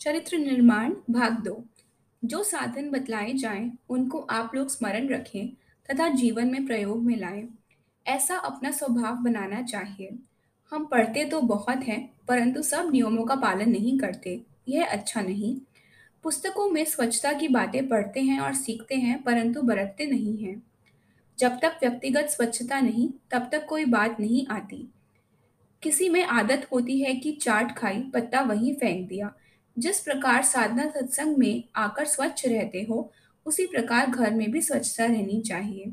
चरित्र निर्माण, भाग दो। जो साधन बतलाए जाएँ, उनको आप लोग स्मरण रखें तथा जीवन में प्रयोग में लाएँ। ऐसा अपना स्वभाव बनाना चाहिए। हम पढ़ते तो बहुत हैं, परंतु सब नियमों का पालन नहीं करते। यह अच्छा नहीं। पुस्तकों में स्वच्छता की बातें पढ़ते हैं और सीखते हैं, परंतु बरतते नहीं हैं। जब तक व्यक्तिगत स्वच्छता नहीं, तब तक कोई बात नहीं आती। किसी में आदत होती है कि चाट खाई, पत्ता वहीं फेंक दिया। जिस प्रकार साधना सत्संग में आकर स्वच्छ रहते हो, उसी प्रकार घर में भी स्वच्छता रहनी चाहिए।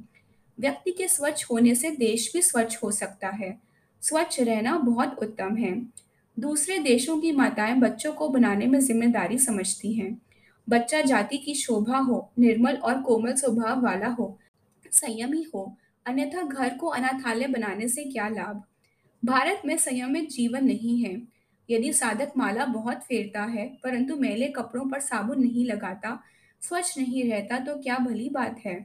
व्यक्ति के स्वच्छ होने से देश भी स्वच्छ हो सकता है। स्वच्छ रहना बहुत उत्तम है। दूसरे देशों की माताएँ बच्चों को बनाने में ज़िम्मेदारी समझती हैं। बच्चा जाति की शोभा हो, निर्मल और कोमल स्वभाव वाला हो, संयमी हो, अन्यथा घर को अनाथालय बनाने से क्या लाभ? भारत में संयमित जीवन नहीं है। यदि साधक माला बहुत फेरता है परंतु मैले कपड़ों पर साबुन नहीं लगाता स्वच्छ नहीं रहता तो क्या भली बात है?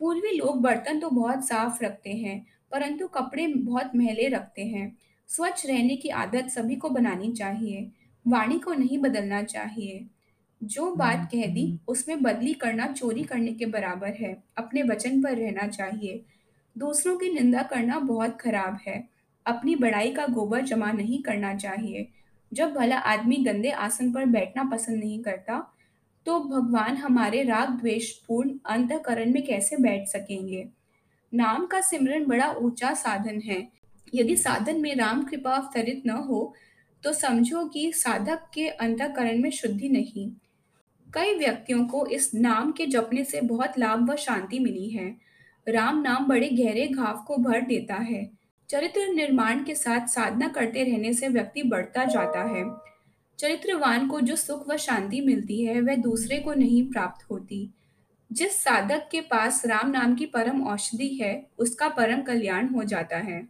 पूर्वी लोग बर्तन तो बहुत साफ़ रखते हैं परंतु कपड़े बहुत मैले रखते हैं। स्वच्छ रहने की आदत सभी को बनानी चाहिए वाणी को नहीं बदलना चाहिए। जो बात कह दी उसमें बदली करना चोरी करने के बराबर है अपने वचन पर रहना चाहिए। दूसरों की निंदा करना बहुत खराब है अपनी बड़ाई का गोबर जमा नहीं करना चाहिए। जब भला आदमी गंदे आसन पर बैठना पसंद नहीं करता तो भगवान हमारे राग द्वेष पूर्ण अंतःकरण में कैसे बैठ सकेंगे? नाम का सिमरन बड़ा ऊँचा साधन है। यदि साधन में राम कृपा अवतरित न हो तो समझो कि साधक के अंतकरण में शुद्धि नहीं। कई व्यक्तियों को इस नाम के जपने से बहुत लाभ व शांति मिली है। राम नाम बड़े गहरे घाव को भर देता है। चरित्र निर्माण के साथ साधना करते रहने से व्यक्ति बढ़ता जाता है। चरित्रवान को जो सुख व शांति मिलती है, वह दूसरे को नहीं प्राप्त होती। जिस साधक के पास राम नाम की परम औषधि है, उसका परम कल्याण हो जाता है।